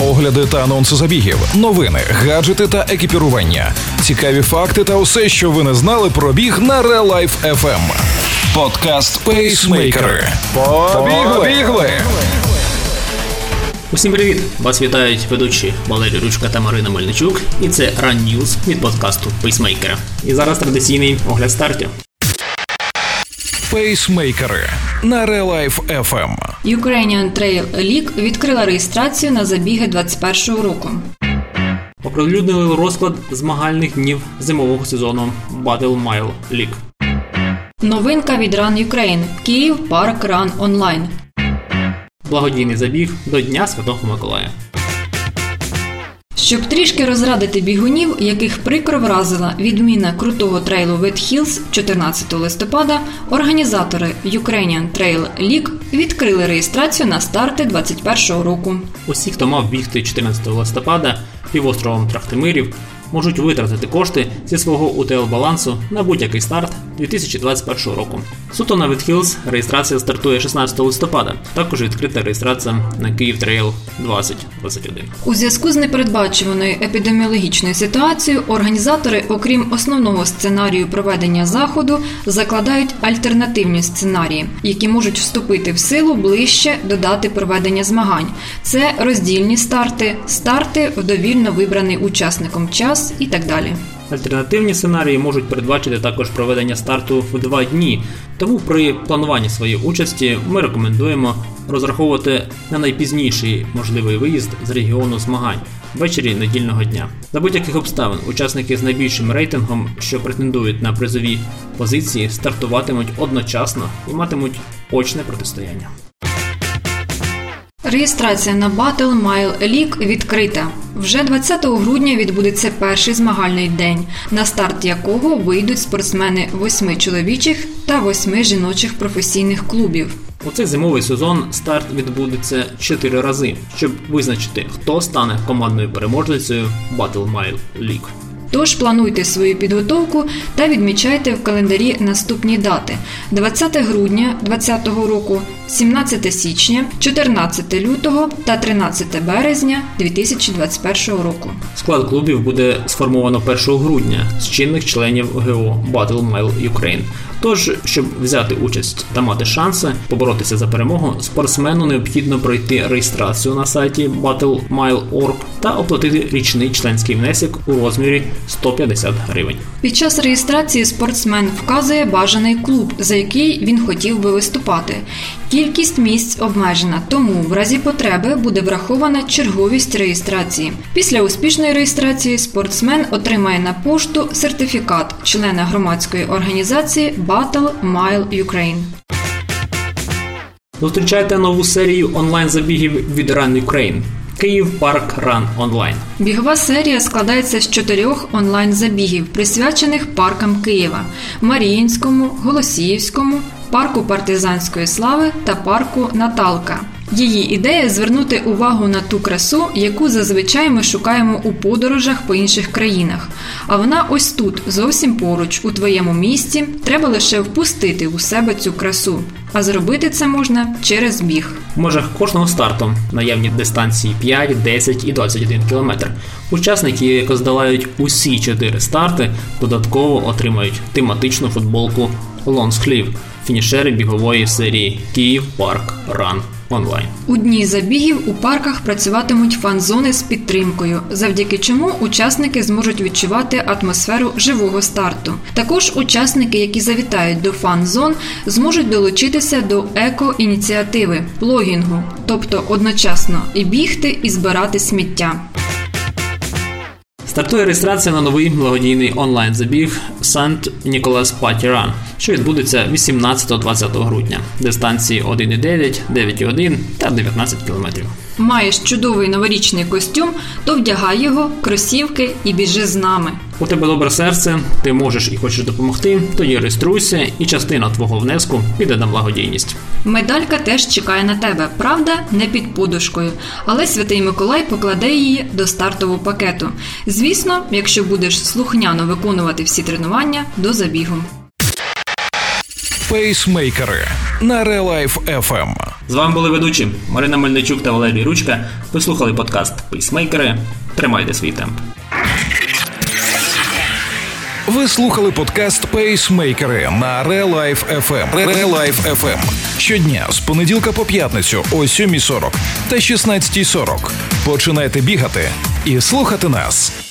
огляди та анонси забігів, новини, гаджети та екіпірування, цікаві факти та усе, що ви не знали про біг на Real Life FM. Подкаст Пейсмейкери. Побігли! Усім привіт! Вас вітають ведучі Валерій Ручка та Марина Мельничук. І це Run News від подкасту Пейсмейкера. І зараз традиційний огляд стартів. Пейсмейкери на Real Life FM. Ukrainian Trail League відкрила реєстрацію на забіги 2021 року. Оприлюднили розклад змагальних днів зимового сезону Battle Mile League. Новинка від Run Ukraine. Київ Парк Run онлайн. Благодійний забіг до Дня Святого Миколая. Щоб трішки розрадити бігунів, яких прикро вразила відміна крутого трейлу Wet Hills 14 листопада, організатори Ukrainian Trail League відкрили реєстрацію на старти 2021 року. Усі, хто мав бігти 14 листопада півостровом Трахтимирів, можуть витратити кошти зі свого УТЛ-балансу на будь-який старт 2021 року. Сотона Witch Hills реєстрація стартує 16 листопада. Також відкрита реєстрація на Kyiv Trail 2021. У зв'язку з непередбачуваною епідеміологічною ситуацією організатори, окрім основного сценарію проведення заходу, закладають альтернативні сценарії, які можуть вступити в силу ближче до дати проведення змагань. Це роздільні старти, старти в довільно вибраний учасником час і так далі. Альтернативні сценарії можуть передбачити також проведення старту в два дні. Тому при плануванні своєї участі ми рекомендуємо розраховувати на найпізніший можливий виїзд з регіону змагань ввечері недільного дня. За будь-яких обставин учасники з найбільшим рейтингом, що претендують на призові позиції, стартуватимуть одночасно і матимуть очне протистояння. Реєстрація на Battle Mile League відкрита. Вже 20 грудня відбудеться перший змагальний день, на старт якого вийдуть спортсмени восьми чоловічих та восьми жіночих професійних клубів. У цей зимовий сезон старт відбудеться чотири рази, щоб визначити, хто стане командною переможницею Battle Mile League. Тож плануйте свою підготовку та відмічайте в календарі наступні дати: 20 грудня 2020 року, 17 січня, 14 лютого та 13 березня 2021 року. Склад клубів буде сформовано 1 грудня з чинних членів ГО Battle Mile Ukraine. Тож, щоб взяти участь та мати шанси поборотися за перемогу, спортсмену необхідно пройти реєстрацію на сайті battlemile.org та оплатити річний членський внесок у розмірі 150 гривень. Під час реєстрації спортсмен вказує бажаний клуб, за який він хотів би виступати. Кількість місць обмежена, тому в разі потреби буде врахована черговість реєстрації. Після успішної реєстрації спортсмен отримає на пошту сертифікат члена громадської організації Battle Mile Ukraine. Зустрічайте нову серію онлайн-забігів від Run Ukraine. Київ Парк Run Online. Бігова серія складається з чотирьох онлайн-забігів, присвячених паркам Києва: Маріїнському, Голосіївському, парку партизанської слави та парку Наталка. Її ідея звернути увагу на ту красу, яку зазвичай ми шукаємо у подорожах по інших країнах. А вона ось тут, зовсім поруч, у твоєму місті. Треба лише впустити у себе цю красу. А зробити це можна через біг. В межах кожного старту наявні дистанції 5, 10 і 21 км. Учасники, які здолають усі чотири старти, додатково отримають тематичну футболку Лонсхлів, фінішери бігової серії Київ Парк Ран онлайн. У дні забігів у парках працюватимуть фан-зони з підтримкою, завдяки чому учасники зможуть відчувати атмосферу живого старту. Також учасники, які завітають до фан-зон, зможуть долучитися до еко-ініціативи плогінгу, тобто одночасно і бігти, і збирати сміття. Стартує реєстрація на новий благодійний онлайн-забіг Сант Ніколас Паті Ран, що відбудеться 18-20 грудня. Дистанції 1,9, 9,1 та 19 км. Маєш чудовий новорічний костюм, то вдягай його, кросівки і біжи з нами. У тебе добре серце, ти можеш і хочеш допомогти, тоді реєструйся, і частина твого внеску піде на благодійність. Медалька теж чекає на тебе, правда, не під подушкою, але святий Миколай покладе її до стартового пакету. Звісно, якщо будеш слухняно виконувати всі тренування до забігу. Пейсмейкери на Релайф FM. З вами були ведучі Марина Мельничук та Валерій Ручка. Ви слухали подкаст Пейсмейкери. Тримайте свій темп. Ви слухали подкаст Пейсмейкери на Relife FM. Relife FM. Щодня з понеділка по п'ятницю о 7.40 та 16.40. Починайте бігати і слухати нас.